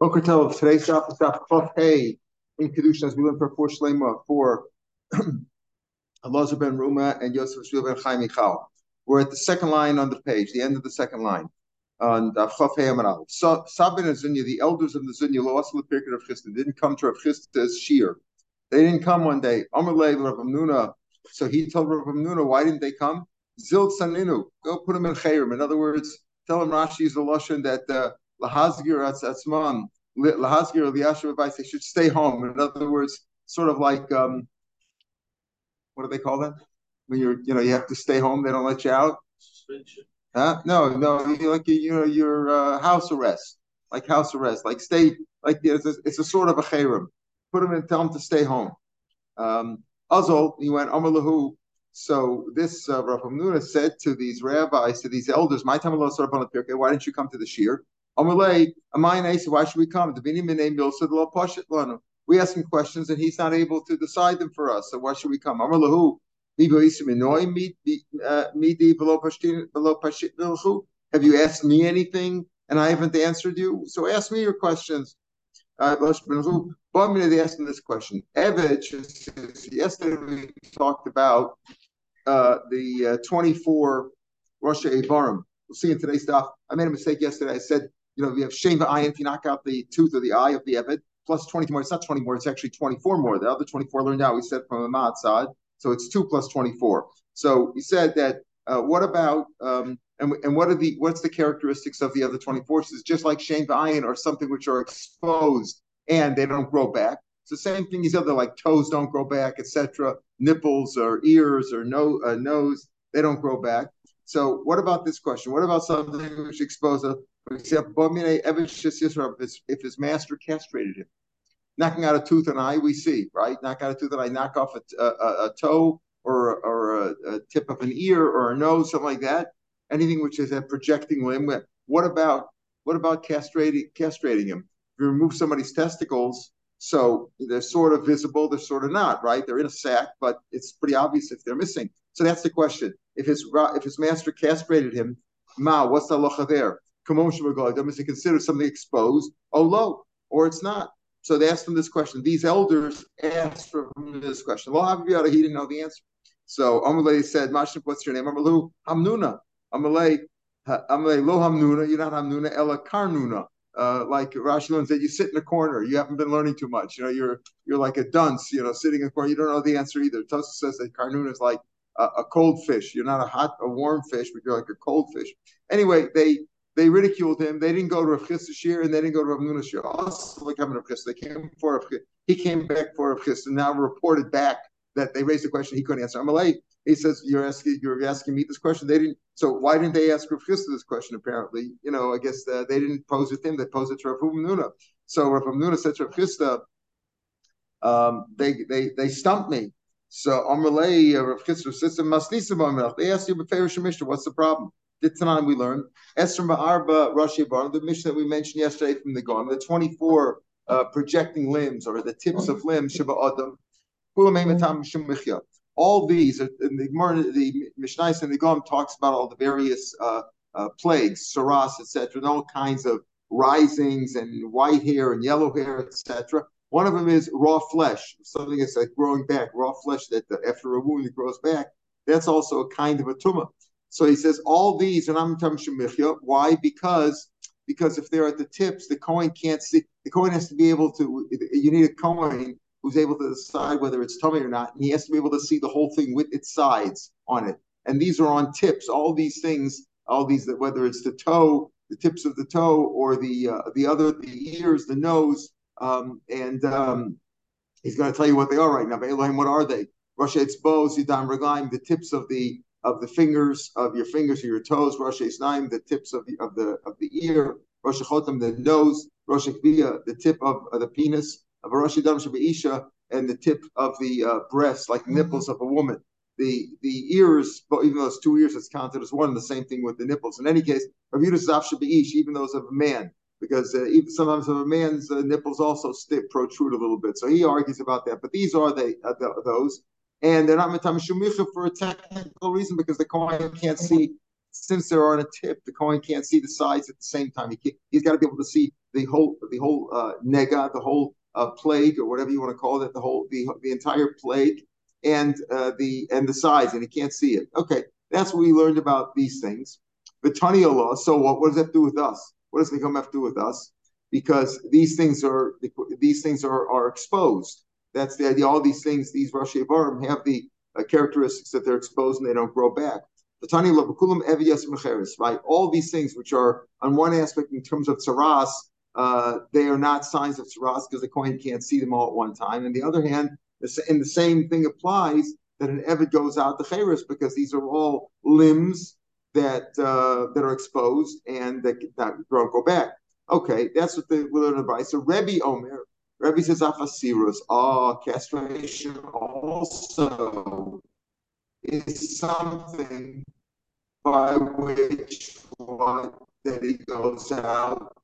Boker Tov, today's stop is Chof Hey in Kiddushin as we learn for four Shlema for Elazar ben Ruma and Yosef Shmuel ben Chaim Michal. We're at the second line on the page, the end of the second line. And Chof Hey Amanal. Sabin and Zunya, the elders of the Zunya, lost the period of Chisda, didn't come to Rav Chisda's shear. They didn't come one day. Amalei Rav Amnuna. So he told Rav Amnuna, why didn't they come? Zil Saninu, go put them in Chayrim. In other words, tell him Rashi is the Lashon that uh, lahazgir atzman, lahazgir liyashav advice, they should stay home. In other words, sort of like um, what do they call that? When you're, you know, you have to stay home, they don't let you out. Suspension. Huh? No, no, like you know your uh, house arrest, like house arrest, like stay, like it's a, it's a sort of a chayrim. Put them in, tell them to stay home. Um, Azol, he went Amalahu. So this uh, Rav Hamnuna said to these rabbis, to these elders, "My time Allah the Why didn't you come to the shir?" Amalei, Amayne, why should we come? We ask him questions and he's not able to decide them for us. So why should we come? Have you asked me anything and I haven't answered you? So ask me your questions. Uh, they asked him this question. yesterday we talked about uh, the uh, 24 Rosh Evarim. We'll see in today's stuff. I made a mistake yesterday. I said you know, we have Shame eye, if you knock out the tooth or the eye of the Evid, plus 20 more. It's not 20 more, it's actually 24 more. The other 24 learned out, we said from a Matzad. So it's 2 plus 24. So he said that uh, what about um, and, and what are the what's the characteristics of the other 24 It's just like Shane iron or something which are exposed and they don't grow back. It's the same thing these other like toes don't grow back, etc. Nipples or ears or no uh, nose, they don't grow back. So what about this question? What about something which if his master castrated him. Knocking out a tooth and eye, we see, right? Knock out a tooth and eye, knock off a, a, a toe or, or a, a, tip of an ear or a nose, something like that. Anything which is a projecting limb. What about what about castrating castrating him? If you remove somebody's testicles, so they're sort of visible, they're sort of not, right? They're in a sack, but it's pretty obvious if they're missing. So that's the question. If his if his master castrated him, ma, what's the halacha there? That means to consider something exposed, oh low, or it's not. So they asked him this question. These elders asked for this question. Lo he didn't know the answer. So Amalei said, Mashim, what's your name? Amalu Hamnuna. Amalei, Amalei Lo Hamnuna, you're not Hamnuna, Ella Karnuna. Uh, like Rashi said, you sit in a corner. You haven't been learning too much. You know, you're you're like a dunce. You know, sitting in a corner. You don't know the answer either. Tosa says that Karnuna is like a, a, cold fish. You're not a hot, a warm fish, but you're like a cold fish. Anyway, they they ridiculed him. They didn't go to Rav Chisda Shir and they didn't go to Rav Nuna Shir. Also, like having Rav Chisda, they came for Rav He came back for Rav Chisda and now reported back that they raised a question he couldn't answer. Amalei, he says, you're asking, you're asking me this question. They didn't. So why didn't they ask Rav Chisda this question? Apparently, you know, I guess uh, they didn't pose it to him. They posed it to Rav Nuna. So Rav Nuna said to Rav Chisda, um, they they they stumped me. So Amalei, uh, Rav Chisda says, They asked you, what's the problem? The Tanan we learned. Esther Ma'arba Rashi Bar, the mission that we mentioned yesterday from the Gom, the 24 uh, projecting limbs or the tips of limbs, Shiva Adam, all these, uh, in the, the Mishnah and the Gom talks about all the various uh, uh, plagues, saras, etc., and all kinds of risings and white hair and yellow hair, etc. One of them is raw flesh, something that's like growing back, raw flesh that after a wound it grows back. That's also a kind of a tumor. So he says all these are not shemichya. Why? Because because if they're at the tips, the Kohen can't see. The Kohen has to be able to. You need a Kohen who's able to decide whether it's tummy or not, and he has to be able to see the whole thing with its sides on it. And these are on tips. All these things, all these that whether it's the toe, the tips of the toe, or the uh, the other, the ears, the nose, um, and um, he's going to tell you what they are right now. But Elohim, what are they? Rosh Etzbo, Zidam Reglaim, the tips of the of the fingers of your fingers or your toes, Rosh Hashanah, the tips of the of the of the ear, Rosh Chotam, the nose, Rosh Kviya, the tip of, of the penis, of Rosh Dam Isha, and the tip of the uh, breast, like nipples of a woman. The the ears, but even though it's two ears, it's counted as one. The same thing with the nipples. In any case, Rav Zaf Ish, even those of a man, because uh, even sometimes of a man's uh, nipples also stick, protrude a little bit. So he argues about that. But these are the, uh, the those and they're not metam shumicha for a technical reason because the Kohen can't see since they're on a tip, the Kohen can't see the sides at the same time. He he's got to be able to see the whole the whole uh, nega, the whole uh, plague or whatever you want to call it, the whole the the entire plague and uh, the and the sides, and he can't see it. Okay, that's what we learned about these things. The Tanya law. So what? What does that do with us? What does Nikom have to do with us? Because these things are these things are are exposed. That's the idea. All these things, these Rosh Barim have the uh, characteristics that they're exposed and they don't grow back. The right? All these things, which are on one aspect in terms of tsaras, uh, they are not signs of tsaras because the Kohen can't see them all at one time. And the other hand, and the same thing applies that an Evid goes out to Cheres because these are all limbs that uh, that are exposed and that don't go back. Okay, that's what the learn about. So Rebbe Omer, Rebbe says. Ah, castration also is something by which what that he goes out,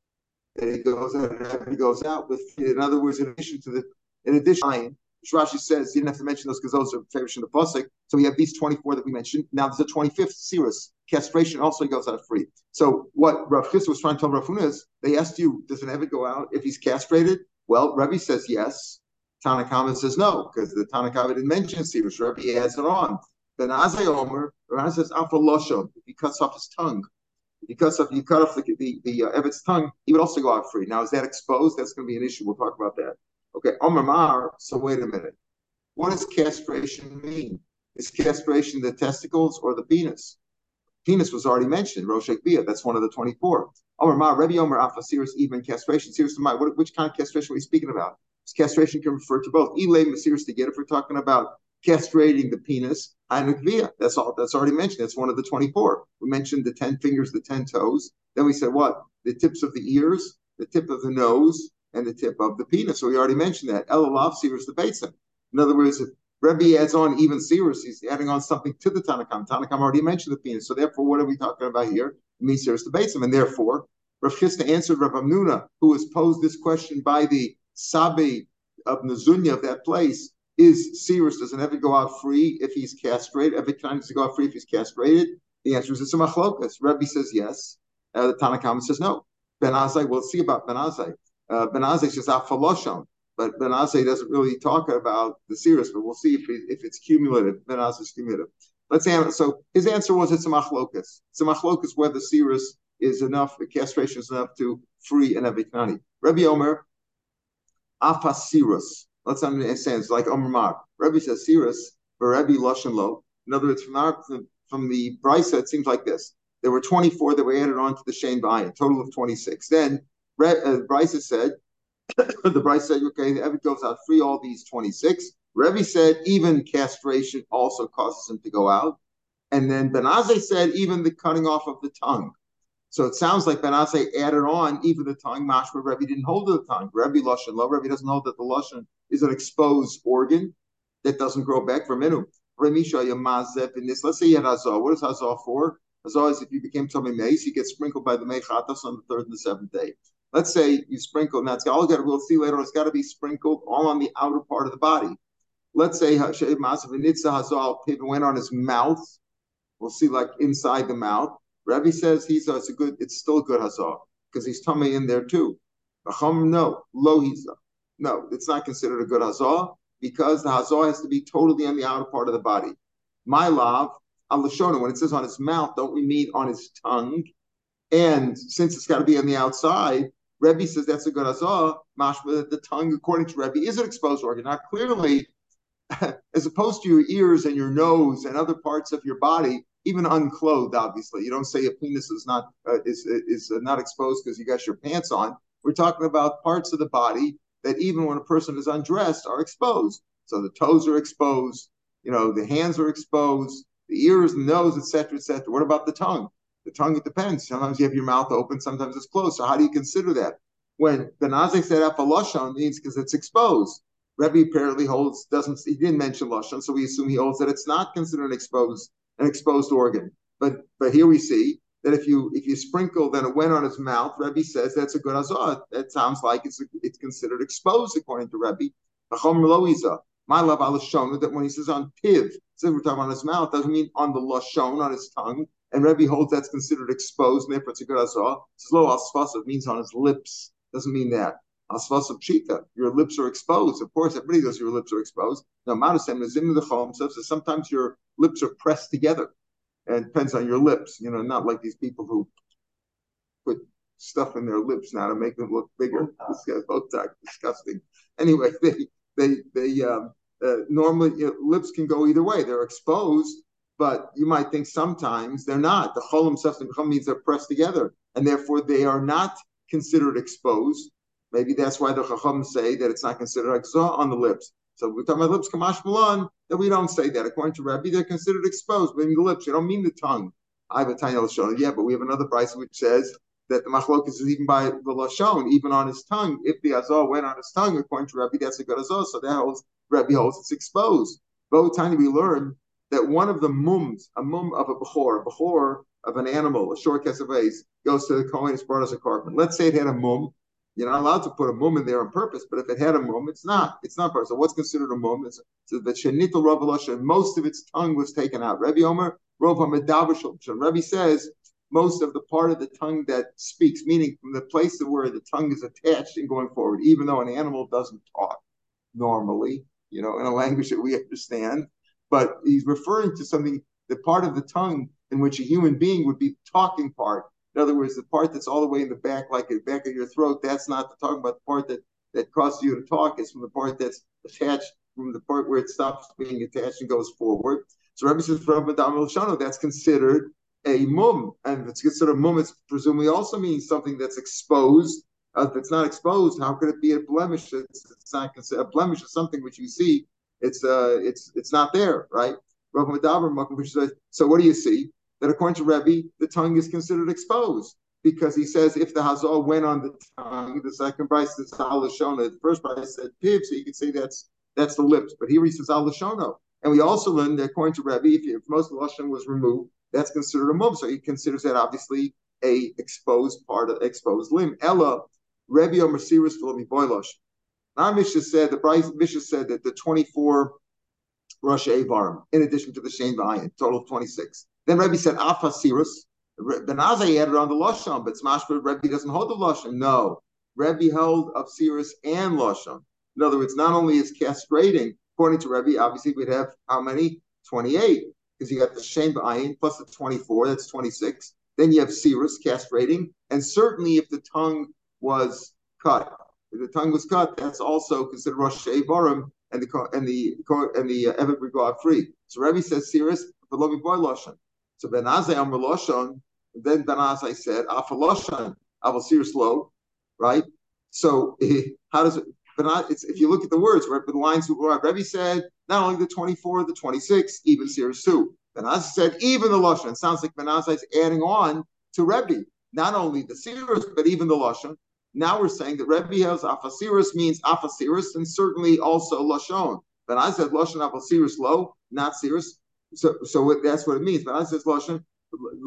that he goes out, and he goes out with. In other words, in addition to the, in addition, Rashi says you didn't have to mention those because those are favorites in the pasuk. So we have these 24 that we mentioned. Now there's a 25th cirrus. Castration also goes out of free. So what Rav Chis was trying to tell Rav is, they asked you, does an Evid go out if he's castrated? Well, Rebbe says yes. Tanakama says no, because the Tanakama didn't mention cirrus. Rebbe adds it on. Then Azay Omer, Rebbe says Afaloshon, if he cuts off his tongue. If you cut off, you cut off the the, the uh, tongue, he would also go out free. Now, is that exposed? That's going to be an issue. We'll talk about that. Okay, Omer Mar. So wait a minute. What does castration mean? Is castration the testicles or the penis? Penis was already mentioned, Rosh Bia. That's one of the 24. Omer Ma, Rebbe Omer Alpha, serious even castration. Serious to my, which kind of castration are we speaking about? This castration can refer to both. Elay, serious to get if we're talking about castrating the penis, Ainukvia. That's all that's already mentioned. That's one of the 24. We mentioned the 10 fingers, the 10 toes. Then we said what? The tips of the ears, the tip of the nose, and the tip of the penis. So we already mentioned that. Elalav Sirius the basin. In other words, if Rebbe adds on even Sirius, he's adding on something to the Tanakam. Tanakam already mentioned the penis. So therefore, what are we talking about here? It means Sirius the basin. And therefore, Rav Chisda answered Rav Amnuna, who was posed this question by the Sabi of Nazunya of that place. Is Sirius, does an Evid go out free if he's castrated? Evid time does he go out free if he's castrated? The answer is it's a machlokas. Rebbe says yes. Uh, the Tanakam says no. Ben Azai, we'll see about Ben Azai. Uh, ben Azai says but Ben doesn't really talk about the Sirius, but we'll see if, it, if it's cumulative. Ben is cumulative. Let's answer. So his answer was it's a machlokas. It's a machlokas whether Sirius is enough, the castration is enough to free an Aviknani. Rabbi Omer, afasirus. Let's understand. It's like Omer Mar. Rabbi says Sirius, but Rabbi Lush and Lo. In other words, from our from the Brisa, it seems like this. There were 24 that were added on to the Shane Bayan, a total of 26. Then uh, Brisa said, the Brisa said, okay, the Evid goes out free all these 26. Rebbe said even castration also causes him to go out. And then Benazai said even the cutting off of the tongue. So it sounds like Benazai added on even the tongue. Mashma Rebbe didn't hold the tongue. Rebbe Lashon, Lo Rebbe doesn't hold that the Lashon is an exposed organ that doesn't grow back for minute. in this. Let's say you had Hazah. What is Hazah for? Hazah is if you became something mace, you get sprinkled by the Mechatas on the third and the seventh day. Let's say you sprinkle, and that's all got we'll see later it's got to be sprinkled all on the outer part of the body. Let's say Hazal went on his mouth. We'll see like inside the mouth. Rabbi says he's a, it's a good, it's still good hazah because he's tummy in there too. No, lo hiza. No, it's not considered a good hazah because the hazah has to be totally on the outer part of the body. My love, al when it says on his mouth, don't we mean on his tongue? And since it's got to be on the outside, Rebbe says that's a good hazah. Mashma the tongue, according to Rebbe, is an exposed organ. Now, clearly, as opposed to your ears and your nose and other parts of your body, even unclothed, obviously. You don't say a penis is not uh, is is not exposed because you got your pants on. We're talking about parts of the body that even when a person is undressed are exposed. So the toes are exposed, you know, the hands are exposed, the ears, the nose, etc., etc. What about the tongue? The tongue, it depends. Sometimes you have your mouth open, sometimes it's closed. So how do you consider that? When Benazek said apaloshon means because it's exposed. Rebbe apparently holds doesn't he didn't mention lashon, so we assume he holds that it's not considered an exposed an exposed organ. But but here we see that if you if you sprinkle, then it went on his mouth. Rebbe says that's a good azah. That sounds like it's a, it's considered exposed according to Rebbe. My love al that when he says on piv, says we're talking on his mouth, doesn't mean on the lashon on his tongue, and Rebbe holds that's considered exposed, and therefore it's a good asah. Says lo asfasa means on his lips. Doesn't mean that. Asfasa pshita, your lips are exposed. Of course, everybody knows your lips are exposed. Now, Madasem is in the chom so sometimes your lips are pressed together. And it depends on your lips, you know, not like these people who put stuff in their lips now to make them look bigger. Botox, disgusting. Anyway, they they they um, uh, normally you know, lips can go either way. They're exposed, but you might think sometimes they're not. The cholim substance means they're pressed together, and therefore they are not considered exposed. Maybe that's why the chacham say that it's not considered exah on the lips. So we're talking about lips kamash malan, that we don't say that. According to Rabbi, they're considered exposed, meaning the lips. You don't mean the tongue. I have a tiny lashon. Yeah, but we have another price which says that the machlokas is even by the lashon, even on his tongue. If the azor went on his tongue, according to Rabbi, that's a good azor. So that holds Rabbi holds it's exposed. Both tiny we learn that one of the mums, a mum of a bechor, a bechor of an animal, a short kesef goes to the Kohen, it's brought as a korban. Let's say it had a mum. You're not allowed to put a mum in there on purpose, but if it had a mum, it's not. It's not part. So what's considered a mum? It's the shenital revelation. Most of its tongue was taken out. Rabbi Omer, Rov Hamedavashal. Rabbi says most of the part of the tongue that speaks, meaning from the place where the tongue is attached and going forward, even though an animal doesn't talk normally, you know, in a language that we understand, but he's referring to something, the part of the tongue in which a human being would be talking part. In other words, the part that's all the way in the back, like the back of your throat, that's not the talking about the part that, that causes you to talk. is from the part that's attached, from the part where it stops being attached and goes forward. So Rabbi says, that's considered a mum. And if it's considered mum, it's presumably also means something that's exposed. Uh, if it's not exposed, how could it be a blemish? It's, it's not considered a blemish is something which you see it's uh, it's it's not there, right? So what do you see? That according to Rebbe, the tongue is considered exposed because he says if the hazal went on the tongue, the second price is alashona. The first price said piv, so you can say that's that's the lips. But here he says alashono. And we also learned that according to Rebbe, if, if most of the was removed, that's considered a mum. So he considers that obviously a exposed part of exposed limb. Ella, Rebbe Mercedes Philippi Boilosh. Our Misha said the Bryce Mishnah said that the 24 Rosh Avarim, in addition to the Shane Vayin, total of 26. Then Rebbe said Afa Sirus. Ben Azai added on the Lashon, but Smashba Rebbe doesn't hold the Lashon. No. Rebbe held of Sirus and Lashon. In other words, not only is castrating, according to Rebbe, obviously we'd have how many? 28. Because you got the Shane Vayin plus the 24, that's 26. Then you have Sirus castrating. And certainly if the tongue was cut, the tongue was cut, that's also considered Rosh Hashanah and the and the and the uh, would go out free. So Rabbi says Sirus, the Lovi boy Lashon. So Ben Azai Amr Lashon, then Ben Azai said Afa Lashon, Aval Sirus Lo, right? So how does it? But it's, if you look at the words, right, the lines who Rebbe said not only the 24, the 26, even Sirus too. Ben Azai said even the Lashon. It sounds like Ben Azai is adding on to Rebbe, not only the Sirus, but even the Lashon. Now we're saying that Rebbe has Afasiris means Afasiris and certainly also Lashon. But I said Lashon Afasiris low, not Cirrus. So, so that's what it means. But I says Lashon,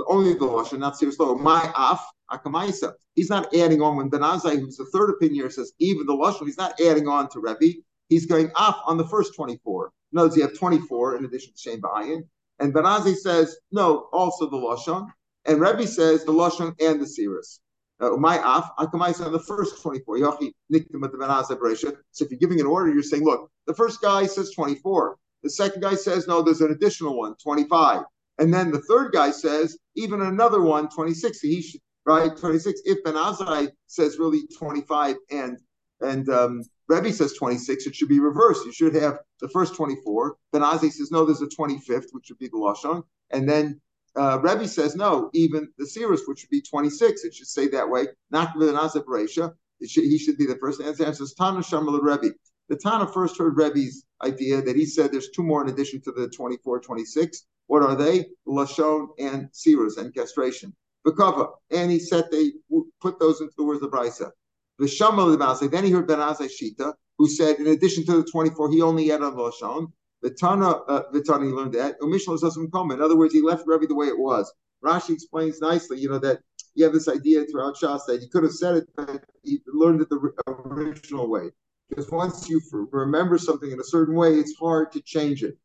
only the Lashon, not Cirrus low. My Af, Akamaisa. He's not adding on when Benazai, who's the third opinion here, says even the Lashon, he's not adding on to Rebbe. He's going Af on the first 24. Notice you have 24 in addition to Shane Ba'ayin. And Benazai says, no, also the Lashon. And Rebbe says the Lashon and the Cirrus. Uh, my af, akamais on the first 24. So if you're giving an order, you're saying, look, the first guy says 24. The second guy says, no, there's an additional one, 25. And then the third guy says, even another one, 26. He should, right? 26. If Ben Azai says really 25 and and um, Rebbe says 26, it should be reversed. You should have the first 24. Ben Azai says, no, there's a 25th, which would be the Lashon. And then uh, Rebbe says no, even the Sirus, which would be 26, it should say that way, not Azab Resha. He should be the first answer. It says Tana Shamal Rebbe. The Tana first heard Rebbe's idea that he said there's two more in addition to the 24, 26. What are they? Lashon and Sirus and castration. Bekava. And he said they put those into the words of Brisa. The Then he heard Ben Azai Shita, who said in addition to the 24, he only had on Lashon. The Tana, uh, the Tana, he learned that. Umishal doesn't come. In other words, he left Rebbe the way it was. Rashi explains nicely, you know, that you have this idea throughout Shas that you could have said it, but you learned it the original way. Because once you remember something in a certain way, it's hard to change it.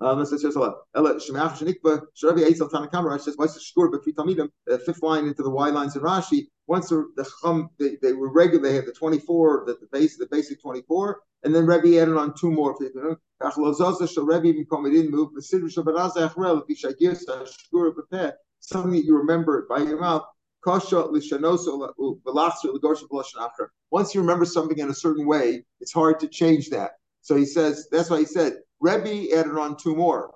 Um, this says Ella Shemach Shenikba Sharabi Eitzel Tanakama. Rashi says why shkur but Tamidim. The fifth line into the Y lines in Rashi. Once the, Chum they, they were regular, they had the twenty four, the, the base the basic twenty four, and then Rebbe added on two more. Something that you remember by your mouth. Once you remember something in a certain way, it's hard to change that. So he says that's why he said Rebbe added on two more.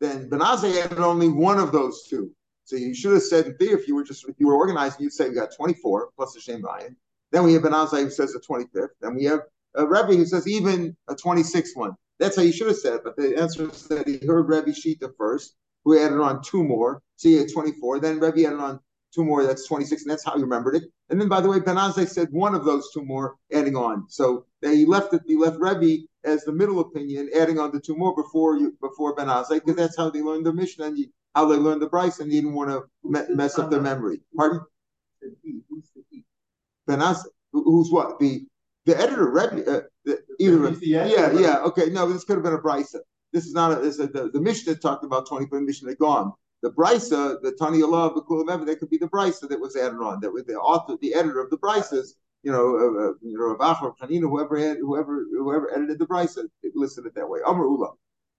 Then Benazai added only one of those two. So you should have said if you were just if you were organizing, you'd say we got 24 plus the Shem Ryan. Then we have Benazai who says the 25th. Then we have a Rebbe who says even a 26th one. That's how you should have said it. But the answer is that he heard Rebbe Shita first, who added on two more. So he had 24. Then Rebbe added on two more, that's 26, and that's how he remembered it. And then, by the way, Benazai said one of those two more adding on. So he left it, he left Rebbe as the middle opinion, adding on the two more before you before Benazai, because that's how they learned the Mishnah and how they learned the Bryce, and he didn't want to me- mess up their memory. Pardon? Benazai. Who's what? The the editor, Rebbe, uh, the, either, yeah, yeah, okay, no, this could have been a Bryce. This is not a, this is a, the, the Mishnah talked about 20, but the Mishnah gone the brisa, the Tani Allah, the Kulam that could be the brisa that was added on, that was the author, the editor of the brises, you know, uh, you know, Rabachar, Hanina, whoever whoever whoever edited the brisa, listed it that way. Amr Ula.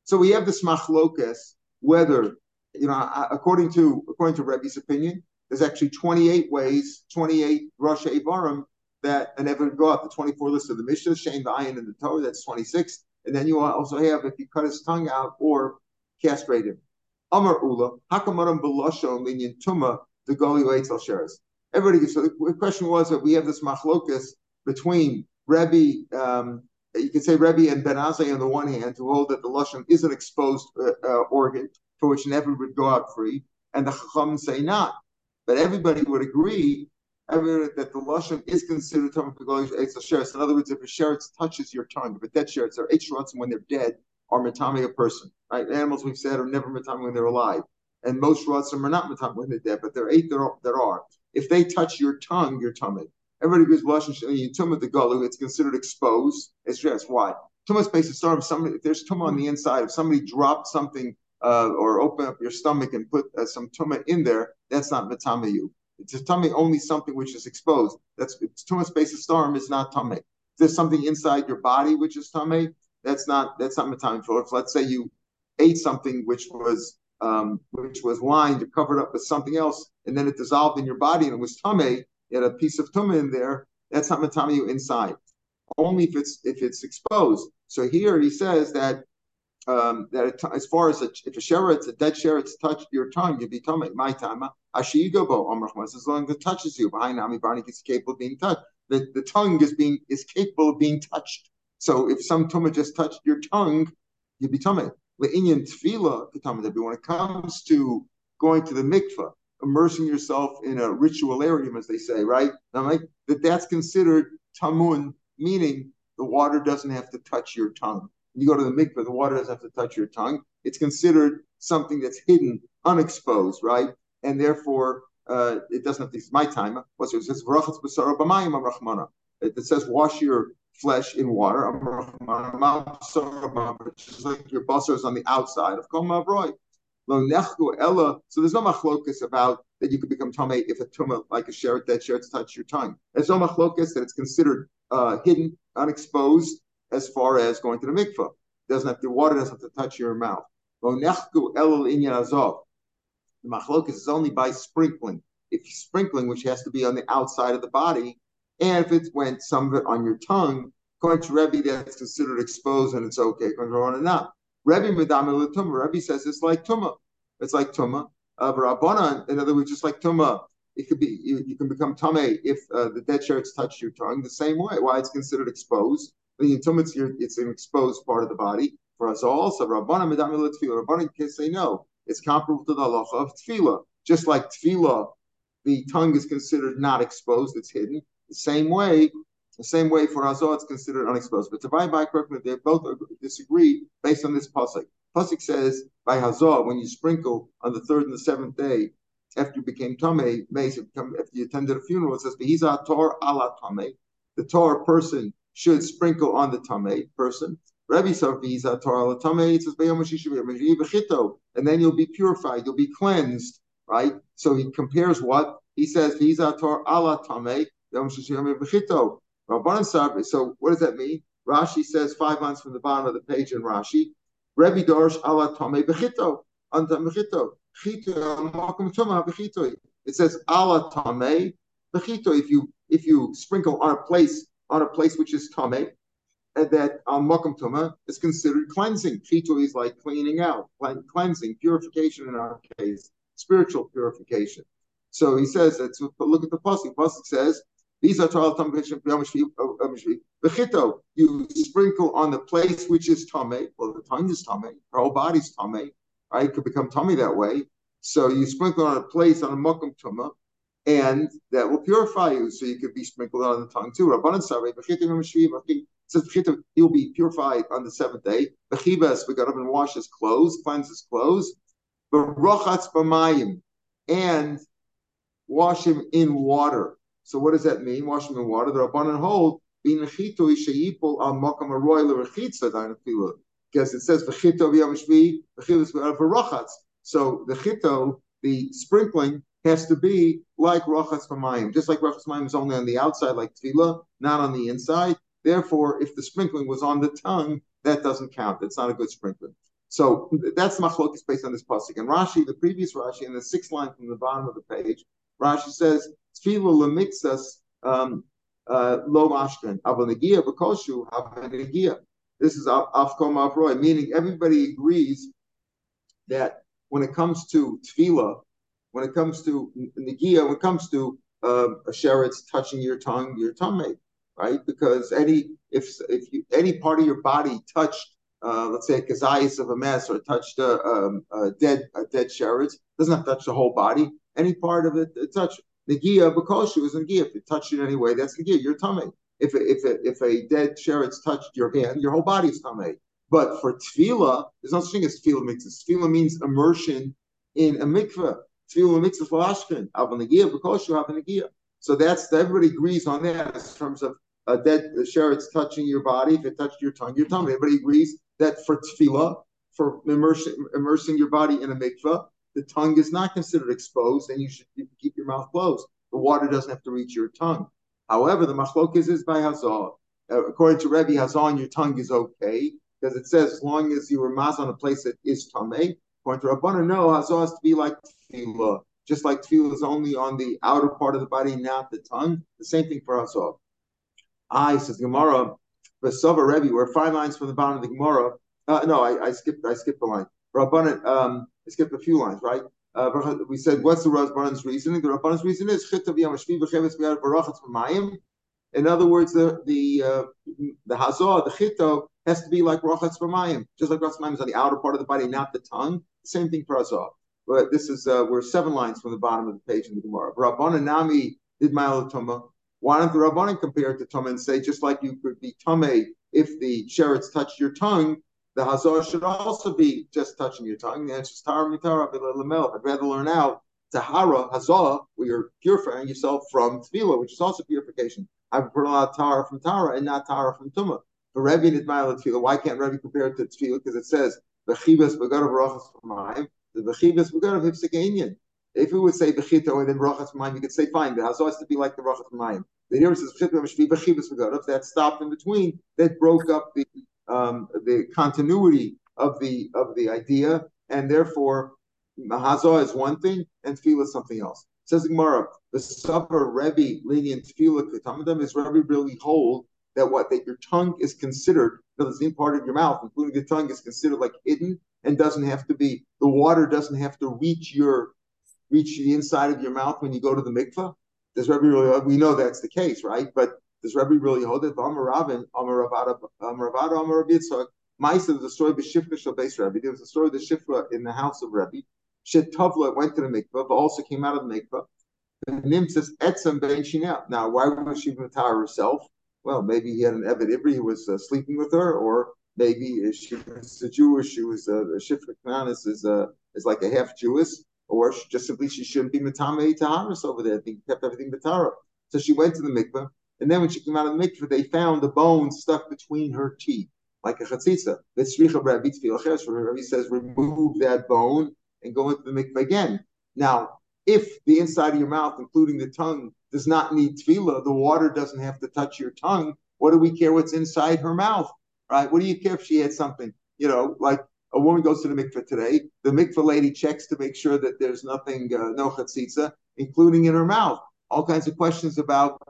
So we have this machlokas, whether you know, according to according to Rebbe's opinion, there's actually 28 ways, 28 Rosh Ibarim that an ever go out the 24 list of the Mishnah, Shane the Ayin and the Torah, that's 26. And then you also have if you cut his tongue out or castrate him. Amar Ula, Hakamaram Belosho Linyan Tuma, the Goli Eitzel shares. Everybody gets so the question was that we have this machlokas between Rebbe, um, you could say Rebbe and Ben Azai on the one hand, who hold that the Lashon is an exposed uh, uh, organ for which never would go out free, and the Chacham say not. But everybody would agree that the lashon is considered tamar pegolish eitzel sheretz. In other words, if a sheretz touches your tongue, if a dead sheretz, or sheretz when they're dead, are matami a person. Right? Animals we've said are never matami when they're alive, and most shrotzim are not matami when they're dead. But there are eight that are. If they touch your tongue, your tummy. Everybody goes blush and you tumah the gulu. It's considered exposed. It's just why tumah space is starting. Somebody if there's tumah on the inside, if somebody dropped something uh, or open up your stomach and put uh, some tumah in there, that's not matami you. It's tummy only something which is exposed. That's tumah space of storm is not tummy. If there's something inside your body which is tummy, that's not that's not matami for. If let's say you ate something which was um, which was lined or covered up with something else, and then it dissolved in your body and it was tame, you had a piece of tumah in there, that's not matami you inside. Only if it's if it's exposed. So here he says that um, that it, as far as a, if a sheretz, a dead sheretz touched your tongue, you'd be tummy. My time, bo as long as it touches you, behind Ami Barnik is capable of being touched. The, the tongue is being is capable of being touched. So if some tumah just touched your tongue, you'd be tummy. Le'inyan tevilah When it comes to going to the mikvah, immersing yourself in a ritualarium, as they say, right? Like that that's considered tamun, meaning the water doesn't have to touch your tongue. You go to the mikvah, the water doesn't have to touch your tongue. It's considered something that's hidden, unexposed, right? And therefore, uh, it doesn't have to. It's my time. What's it? It says It says wash your flesh in water. Just like your basar is on the outside of kol mavroy. So there's no machlokas about that you could become tummy if a tumah like a sheret that sheret touch your tongue. There's no machlokas that it's considered uh, hidden, unexposed as far as going to the mikvah. Doesn't have the water doesn't have to touch your mouth. The machlokas is only by sprinkling. If sprinkling, which has to be on the outside of the body, and if it went some of it on your tongue, according to Rebbe, that's considered exposed and it's okay. According to not. Rebbe medamel tumah. Rebbe says it's like tumah. It's like tumah. Uh, Rabbanan, in other words, just like tumah, it could be you, you can become tameh if uh, the dead shirts touch your tongue the same way. Why it's considered exposed? The tumah it's, it's an exposed part of the body. For us also, Rabbanan medamel tevilah. Rabbanan can say no. It's comparable to the halacha of tevilah. Just like tevilah, the tongue is considered not exposed; it's hidden. The same way, the same way for Azor, it's considered unexposed. But to buy by correctly, they both disagree based on this pasuk. Pasuk says by Hazor, when you sprinkle on the third and the seventh day after you became Tomei, after you attended a funeral, it says Behiza Tor ala Tomei. The Torah person should sprinkle on the Tomei person. Rabbi Sarviza Torah Latame, it says and then you'll be purified, you'll be cleansed, right? So he compares what? He says Viza Torah ala Tame, Yom Bechito. So what does that mean? Rashi says five months from the bottom of the page in Rashi. Rabbi Dorsh ala Tame Bechito, Anta Bechito. It says ala Tame Bechito. If you if you sprinkle on a place on a place which is Tame, that um, makam tuma is considered cleansing. Chitu is like cleaning out, cleansing, purification in our case, spiritual purification. So he says that. So look at the pasuk. Pasuk says, Uh, you sprinkle on the place which is tame. Well, the tongue is tame. Our whole body's tame. Right? It could become tummy that way. So you sprinkle on a place on a makam tuma, and that will purify you. So you could be sprinkled on the tongue too. Rabbanan says he will be purified on the seventh day. Got up and wash his clothes, cleanse his clothes. Barochatz b'mayim, and wash him in water. So what does that mean? Wash him in water. The Rabbanan hold because it says So the chito, the sprinkling, has to be like Rachas Hamayim. Just like Rachas Hamayim is only on the outside, like Tevilah, not on the inside. Therefore, if the sprinkling was on the tongue, that doesn't count. That's not a good sprinkling. So that's machlokes based on this pasuk. And Rashi, the previous Rashi, in the sixth line from the bottom of the page, Rashi says, Tevilah lemixas um, uh, lo mashkan avanegia bekoshu avanegia. This is afkom avroy, meaning everybody agrees that when it comes to tevilah, when it comes to Nagia, when it comes to um, a sheretz touching your tongue, your tongue right? Because any if if you any part of your body touched, uh, let's say a kazayas of a mess or touched a, um, a dead a dead sheretz, doesn't have to touch the whole body. Any part of it, it touch Nagia because she was Nagia. If it touched you in any way, that's Nagia, your tummy. If if if a dead sheretz touched your hand, your whole body's tummy. But for tevilah, there's no such thing as tevilah mixes. Tevilah means immersion in a mikveh. Tevilah mitzvah lashkin, avanegia, because you have a So that's everybody agrees on that in terms of a dead sheretz touching your body. If it touched your tongue, your tongue. Everybody agrees that for tevilah, for immersing, immersing your body in a mikvah, the tongue is not considered exposed, and you should keep your mouth closed. The water doesn't have to reach your tongue. However, the machlok is, by hazah. Uh, according to Rebbe Hazan, your tongue is okay because it says as long as you were maz on a place that is tameh. According to Rabbana, no, hazah has to be like tevilah. Just like tevilah is only on the outer part of the body, not the tongue. The same thing for hazah. I says Gemara, Rebbe, we're five lines from the bottom of the Gemara. Uh, no, I, I skipped I skipped a line. Rabbanan, um, I skipped a few lines, right? Uh, we said, what's the Rabbanan's reasoning? The Rabbanan's reason is in other words, the the uh, the hazah, the chito, has to be like rochatz b'mayim, just like rochatz b'mayim is on the outer part of the body, not the tongue. Same thing for hazah. But this is uh, we're seven lines from the bottom of the page in the Gemara. Rabbanan nami did ma'alotoma. Why don't the Rabbanan compare it to tuma and say just like you could be tame if the sheretz touched your tongue, the hazah should also be just touching your tongue. The answer is tara mitara I'd rather learn out tahara hazah, where you're purifying yourself from tevilah, which is also purification. I prefer a lot of tara from tara and not tara from tuma. But Rebbe nidmayel tevilah, why can't Rebbe compare it to tevilah? Because it says the bechibas begadav brachas f'mayim, the bechibas begadav hipsik If we would say bechito and then brachas f'mayim, you could say fine. The hazah has to be like the brachas f'mayim. The here says bechibas begadav. That stopped in between. That broke up the um, the continuity of the of the idea, and therefore Hazah is one thing and tevilah is something else. Says Gemara, the Supper Rebbe lenient tevilah ketamadam is Rebbe really hold that what that your tongue is considered, the part of your mouth, including the tongue, is considered like hidden and doesn't have to be the water doesn't have to reach your reach the inside of your mouth when you go to the mikvah. Does Rebbe really? We know that's the case, right? But does Rebbe really hold it? Amar Rabin, Amar Ravada, Amar Ravada, Amar Rabbi Yitzchak. Maisa, a story of Shifcha Shal Beis Rebbe. There was a story of the Shifcha in the house of Rebbe. Shet Tavla went to the mikvah, but also came out of the mikvah. The Nim says Etzem Ben Shinel. Now, why was she retire herself? Well, maybe he had an Evid Ibri who was uh, sleeping with her, or maybe she was a Jewish, she was a, a Shifcha Knanis is a is like a half Jewish, or she, just simply she shouldn't be Matame Taharis over there. He kept everything Matara. So she went to the mikveh, And then when she came out of the mikveh, they found the bone stuck between her teeth. like a chatzitza. Rabbi says remove that bone and go into the mikveh again. Now, if the inside of your mouth, including the tongue, does not need tevilah, the water doesn't have to touch your tongue. What do we care what's inside her mouth, right? What do you care if she had something, you know, like a woman goes to the mikveh today, the mikveh lady checks to make sure that there's nothing, uh, no chatzitza, including in her mouth. All kinds of questions about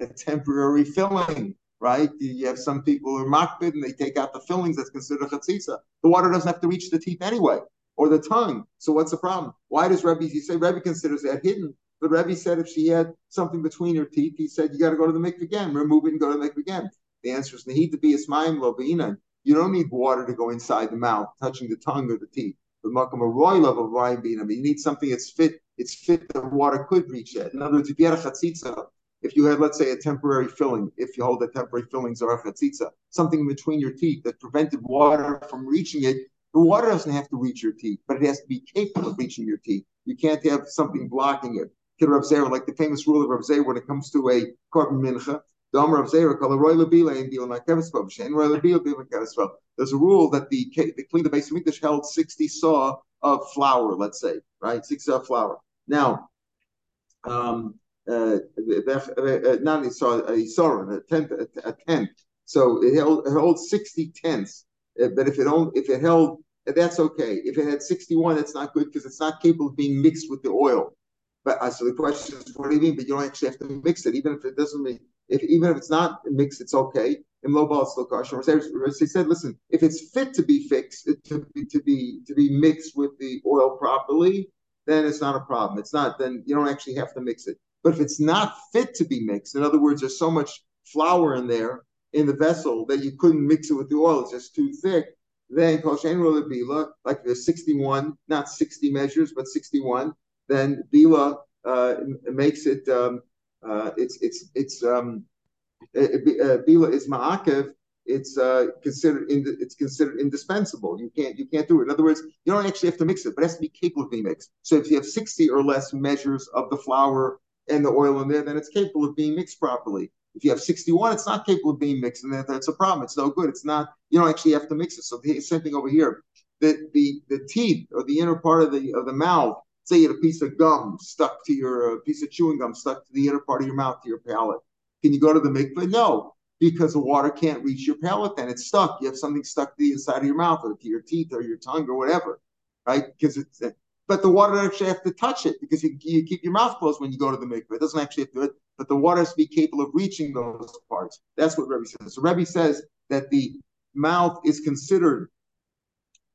a temporary filling, right? You have some people who are makbid and they take out the fillings, that's considered chatzitza. The water doesn't have to reach the teeth anyway, or the tongue. So what's the problem? Why does Rebbe, you say Rebbe considers that hidden, but Rebbe said if she had something between her teeth, he said you got to go to the mikveh again, remove it and go to the mikveh again. The answer is Nahid to be Ismaim Lovina. You don't need water to go inside the mouth, touching the tongue or the teeth. But makam roy level of being. I mean, you need something that's fit. It's fit that water could reach that. In other words, if you had a chatzitza, if you had, let's say, a temporary filling, if you hold that temporary fillings are a chatzitza, something between your teeth that prevented water from reaching it, the water doesn't have to reach your teeth, but it has to be capable of reaching your teeth. You can't have something blocking it. Kid Rav Zera, like the famous rule of Rav Zera when it comes to a korban mincha, There's a rule that the the clean the base of English held 60 saw of flour, let's say, right? 60 saw of flour. Now, um, uh, not a saw a saw a tenth a tenth. So it held it holds 60 tenths. Uh, but if it only if it held that's okay. If it had 61, that's not good because it's not capable of being mixed with the oil. But uh, so the question is, what do you mean? But you don't actually have to mix it, even if it doesn't mean if even if it's not mixed, it's okay. In low ball, it's still kosher. He said, listen, if it's fit to be fixed, to be to be to be mixed with the oil properly, then it's not a problem. It's not. Then you don't actually have to mix it. But if it's not fit to be mixed, in other words, there's so much flour in there in the vessel that you couldn't mix it with the oil; it's just too thick. Then kosher bila, like there's 61, not 60 measures, but 61 then Bila uh, makes it um, uh, it's it's it's um, uh, Bila is ma'akev. It's uh, considered in, it's considered indispensable. You can't you can't do it. In other words, you don't actually have to mix it, but it has to be capable of being mixed. So if you have sixty or less measures of the flour and the oil in there, then it's capable of being mixed properly. If you have 61, it's not capable of being mixed, and that's a problem. It's no good. It's not. You don't actually have to mix it. So the same thing over here. The the the teeth or the inner part of the of the mouth say you had a piece of gum stuck to your piece of chewing gum stuck to the inner part of your mouth to your palate. Can you go to the mikveh? No, because the water can't reach your palate. Then it's stuck. You have something stuck to the inside of your mouth or to your teeth or your tongue or whatever, right? Because it's. Uh, but the water actually have to touch it because you, you keep your mouth closed when you go to the mikveh. It doesn't actually have to do it, but the water has to be capable of reaching those parts. That's what Rebbe says. So Rebbe says that the mouth is considered,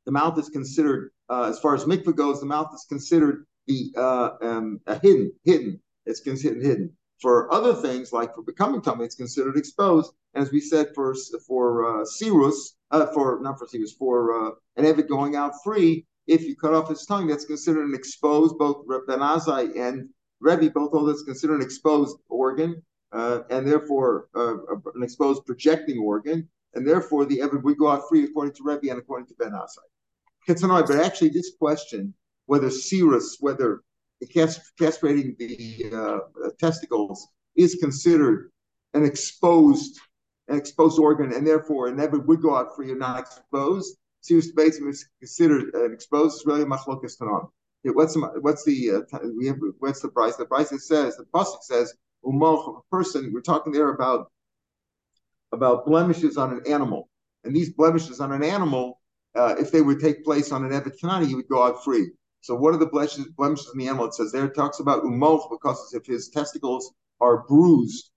the mouth is considered uh, as far as mikveh goes, the mouth is considered the uh, um, hidden, hidden. It's considered hidden. For other things, like for becoming tummy, it's considered exposed. As we said, for for uh, Sirus, uh, for not for Sirus, for uh, an Evid going out free, if you cut off his tongue, that's considered an exposed. Both Ben Azai and Rebbe both hold that's considered an exposed organ, uh, and therefore uh, an exposed projecting organ, and therefore the Evid would go out free according to Rebbe and according to Ben Azai. But actually, this question, whether serous, whether castrating the uh, testicles is considered an exposed an exposed organ, and therefore it never would go out free or not exposed. Serous debates is considered an exposed. It's really machlokas tanon. What's the what's the uh, we have what's the price? The price it says the pasuk says umoch a person. We're talking there about about blemishes on an animal, and these blemishes on an animal uh, if they would take place on an Evet Kanani, he would go out free. So what are the blemishes, blemishes in the animal? It says there, it talks about umoch, because if his testicles are bruised,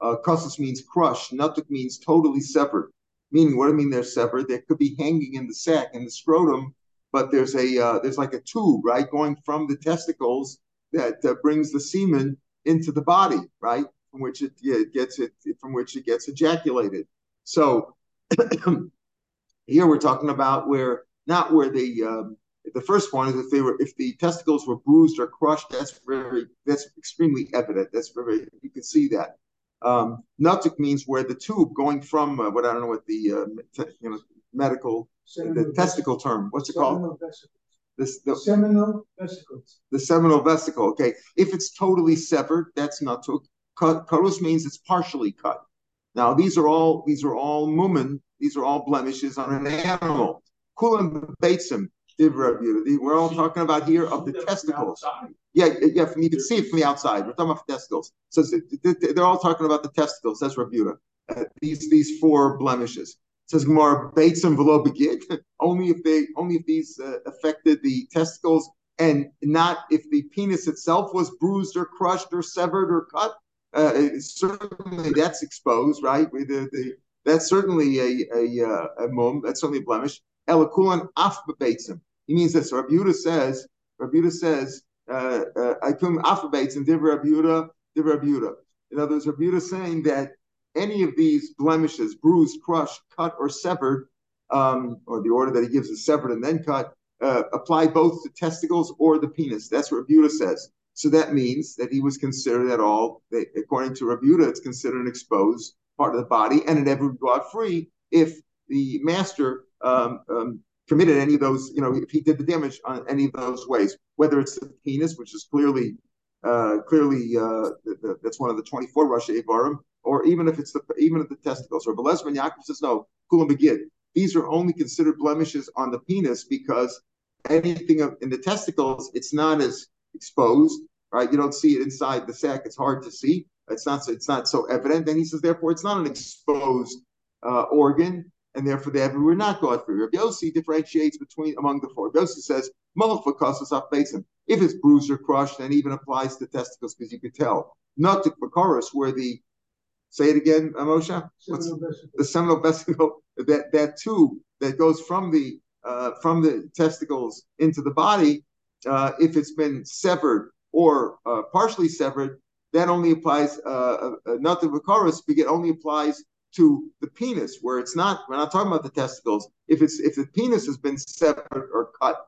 uh, kusus means crushed, natuk means totally severed. Meaning, what do I mean they're severed? They could be hanging in the sac, in the scrotum, but there's a uh, there's like a tube, right, going from the testicles that uh, brings the semen into the body, right, from which it, yeah, it gets it from which it gets ejaculated. So Here we're talking about where not where the um, the first one is if they were if the testicles were bruised or crushed. That's very that's extremely evident. That's very you can see that. Um, Nutuk means where the tube going from uh, what I don't know what the uh, te, you know medical seminal the testicle term. What's it called? This, the seminal vesicles. The seminal vesicle. Okay, if it's totally severed, that's nutuk. Karus means it's partially cut. Now these are all these are all mumen. These are all blemishes on an animal. Kulam Batesum, We're all talking about here of the testicles. Yeah, yeah. From, you can see it from the outside. We're talking about testicles. So they're all talking about the testicles. That's Rabuta. Uh, these these four blemishes. It says more Batesum velo begid. only if they only if these uh, affected the testicles and not if the penis itself was bruised or crushed or severed or cut. Uh, certainly that's exposed, right? The, the, that's certainly a a, uh, a mum. That's certainly a blemish. Elakulan af He means this. Rabbi says. Rabbi says. Akum af and div Rabbi Yehuda, Rabbi Yehuda. In other words, Rabbi saying that any of these blemishes, bruised, crushed, cut, or severed, um, or the order that he gives is severed and then cut, uh, apply both to testicles or the penis. That's what Rebuta says. So that means that he was considered at all, according to Rebuta, it's considered an exposed part of the body, and it never would go out free if the master um, um, committed any of those, you know, if he did the damage on any of those ways, whether it's the penis, which is clearly, uh, clearly uh, the, the, that's one of the 24 Rashei Eivarim, or even if it's the even if the testicles. Or Belezman Yaakov says no, kulam begid. These are only considered blemishes on the penis because anything in the testicles, it's not as exposed, right? You don't see it inside the sac; it's hard to see. It's not so, it's not so evident. And he says, therefore, it's not an exposed uh, organ, and therefore they were not God free. Rabbi Yossi differentiates between among the four. Rabbi Yossi says, If it's bruised or crushed, and even applies to testicles because you could tell. Not to chorus, where the say it again, Moshe. The seminal vesicle, that that tube that goes from the uh, from the testicles into the body, uh, if it's been severed or uh, partially severed, that only applies uh, uh, uh, not the vicaris, but it only applies to the penis, where it's not. We're not talking about the testicles. If it's if the penis has been severed or cut,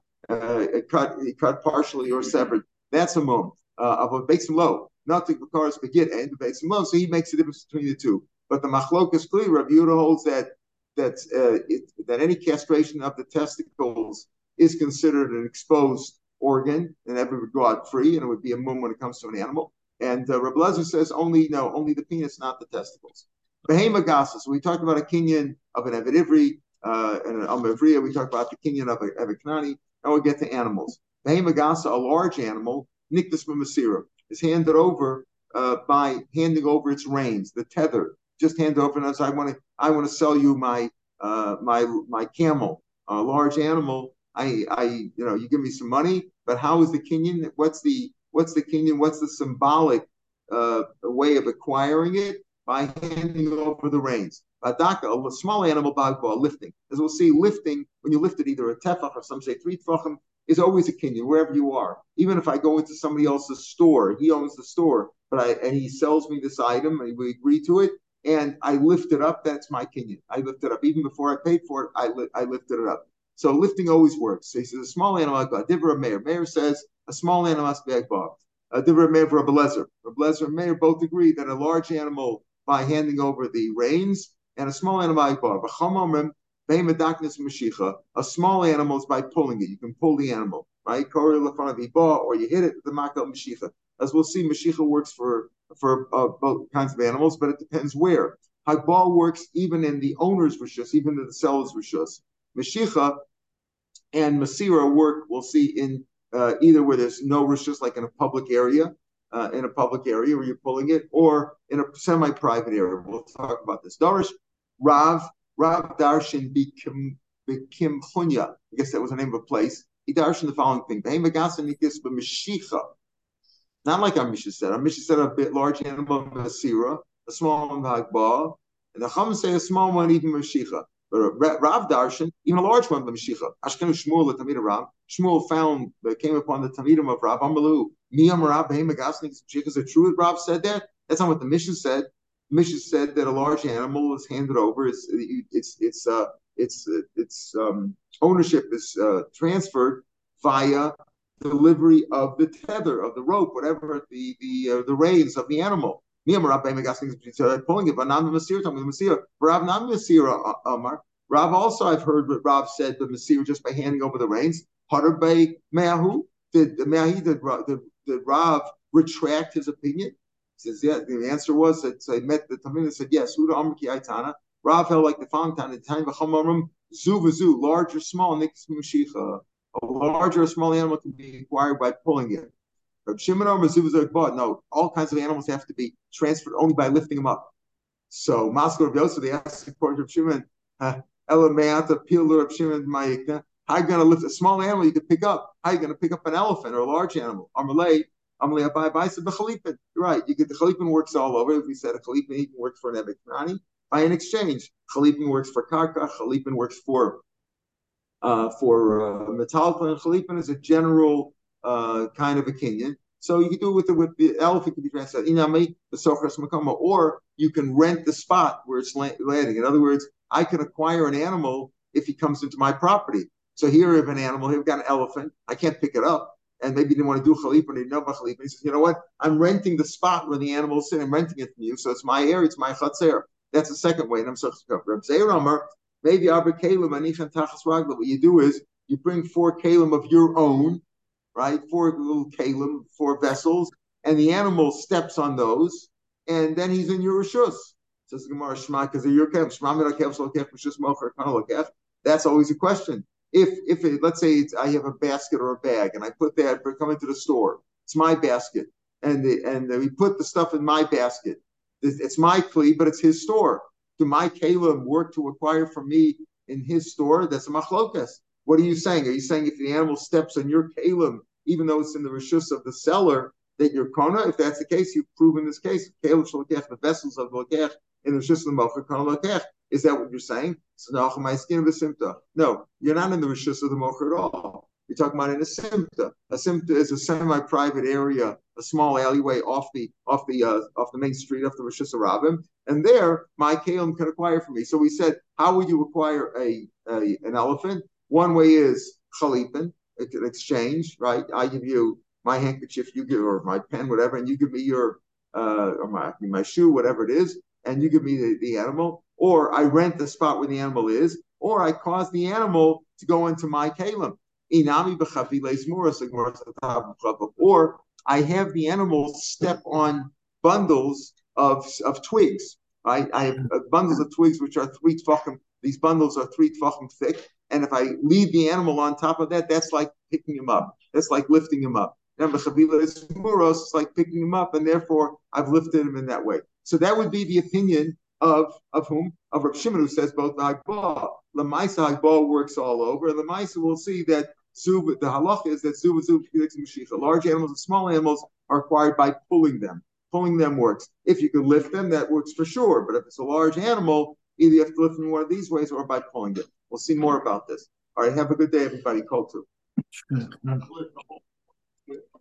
cut cut partially or severed, that's a mum of a base low. Not the vicaris begit and the base low. So he makes a difference between the two. But the machlokas clear. Rabbi Yehuda holds that that uh, it, that any castration of the testicles is considered an exposed organ and ever would go out free, and it would be a mum when it comes to an animal. And uh, Rabbi Lezer says only no, only the penis, not the testicles. Behema gasa. So we talked about a kinyan of an Eved Ivri uh, and an Amavriya. We talked about the kinyan of a Eved Knani. Now we get to animals. Behema gasa, a large animal, nikdas masira, is handed over uh, by handing over its reins, the tether, just hand over and as I want to I want to sell you my uh, my my camel, a large animal. I I you know you give me some money, but how is the kinyan? What's the what's the kinyan? What's the symbolic uh, way of acquiring it? By handing over the reins. Badaka, a small animal bagbal, lifting. As we'll see, lifting, when you lift it either a tefach or some say three tefachim, is always a kinyan, wherever you are. Even if I go into somebody else's store, he owns the store, but I and he sells me this item and we agree to it, and I lift it up, that's my kinyan. I lift it up. Even before I paid for it, I, li- I lifted it up. So lifting always works. So he says a small animal, Divra Meir. Meir says a small animal must be Agbar. Divra Meir for Rebelezer. Rebelezer and Meir both agree that a large animal by handing over the reins and a small animal Agbar. A small animal is by pulling it. You can pull the animal, right? Or you hit it with the Makal Mashicha. As we'll see, Mashicha works for for uh, both kinds of animals, but it depends where. Hagbah works even in the owner's rishus, even in the seller's rishus. Mashicha and Masira work, we'll see, in uh, either where there's no rishus, like in a public area, uh, in a public area where you're pulling it, or in a semi-private area. We'll talk about this. Darish Rav Rav Darshan Bikim Bikim. I guess that was the name of a place. He darshan the following thing: not like our Mishnah said. Our Mishnah said a bit large animal Masira, a small one Hagbah, and the Chum say a small one even Mashicha. Rav Darshan, even a large one, the Mashicha. Ashkenu Shmuel, the Tamid Rav. Shmuel found, came upon the Talmidim of Rav Amalu. Miyam Rav Behem Agasnik. Is it true that Rav said that? That's not what the Mishnah said. The Mishnah said that a large animal is handed over. It's it's it's uh it's it's um, ownership is uh, transferred via delivery of the tether of the rope, whatever the the uh, the reins of the animal. Pulling it, but not the Masir, the Masir. Rav not Masir, uh, Amar. Rav also, I've heard what Rav said, the Masir just by handing over the reins. Hadar by Meahu. Did Meahi did, did, did Rav retract his opinion? He says, yeah. The answer was that I met the Tamim said, yes. Huda Amrki Aitana. Rav held like the following time. The time of Chamarim, zu v'zu, large or small, nikas. A larger or small animal can be acquired by pulling it. Reb Shimon or no, all kinds of animals have to be transferred only by lifting them up. So Moscow Reb Yosef, they asked the to of Shimon, uh, Elameata Pilur Reb Shimon Mayikna. How are you going to lift a small animal you can pick up? How are you going to pick up an elephant or a large animal? Amalei, Amalei Abai Abai said the Right, you get the Chalipin works all over. If we said a Chalipin even works for an Ebekrani, by an exchange. Chalipin works for Karka, Chalipin works for uh, for uh, and Chalipin is a general uh, kind of a kinyan. So you can do it with the with the elephant can be translated inami the makama, or you can rent the spot where it's landing. In other words, I can acquire an animal if he comes into my property. So here we have an animal. Here we've got an elephant. I can't pick it up. And maybe he didn't want to do chalip or didn't know. He says, you know what? I'm renting the spot where the animal is sitting. I'm renting it from you. So it's my area. It's my chatzer. That's the second way. And I'm to Reb Zeir maybe Abba Kalim, Anishan Tachas Ragla. What you do is you bring four Kalim of your own right? Four little kalim, four vessels, and the animal steps on those, and then he's in your rishus. Says the Gemara Shema, because your kem Shema mocher That's always a question. If if it, let's say I have a basket or a bag, and I put that for coming to the store, it's my basket, and the, and we put the stuff in my basket. It's my kli, but it's his store. Do my kalim work to acquire from me in his store? That's a machlokas. What are you saying? Are you saying if the animal steps on your kalim, even though it's in the rishus of the seller, that you're kona? If that's the case, you've proven this case. Kalim shalakech, the vessels of lokech in the rishus of the. Is that what you're saying? No, you're not in the rishus of the mocher at all. You're talking about in a simta. A simta is a semi-private area, a small alleyway off the off the uh, off the main street, off the reshus harabim, and there my kalim can acquire for me. So we said, how would you acquire a, a an elephant? One way is chalipin, an exchange, right? I give you my handkerchief, you give or my pen, whatever, and you give me your uh, or my my shoe, whatever it is, and you give me the, the animal, or I rent the spot where the animal is, or I cause the animal to go into my kalim. Inami or I have the animal step on bundles of, of twigs. Right? I have uh, bundles of twigs which are three tefachim. These bundles are three tefachim thick, and if I leave the animal on top of that, that's like picking him up. That's like lifting him up. It's like picking him up, and therefore I've lifted him in that way. So that would be the opinion of of whom? Of Rav Shimon, who says both the Hagbah. Lamaisa Hagbah works all over. And Lamaisa will see that Zub, the halacha is that Zub Zub Mashiach. Large animals and small animals are acquired by pulling them. Pulling them works. If you can lift them, that works for sure. But if it's a large animal, either you have to lift them one of these ways or by pulling them. We'll see more about this. All right, have a good day, everybody. To.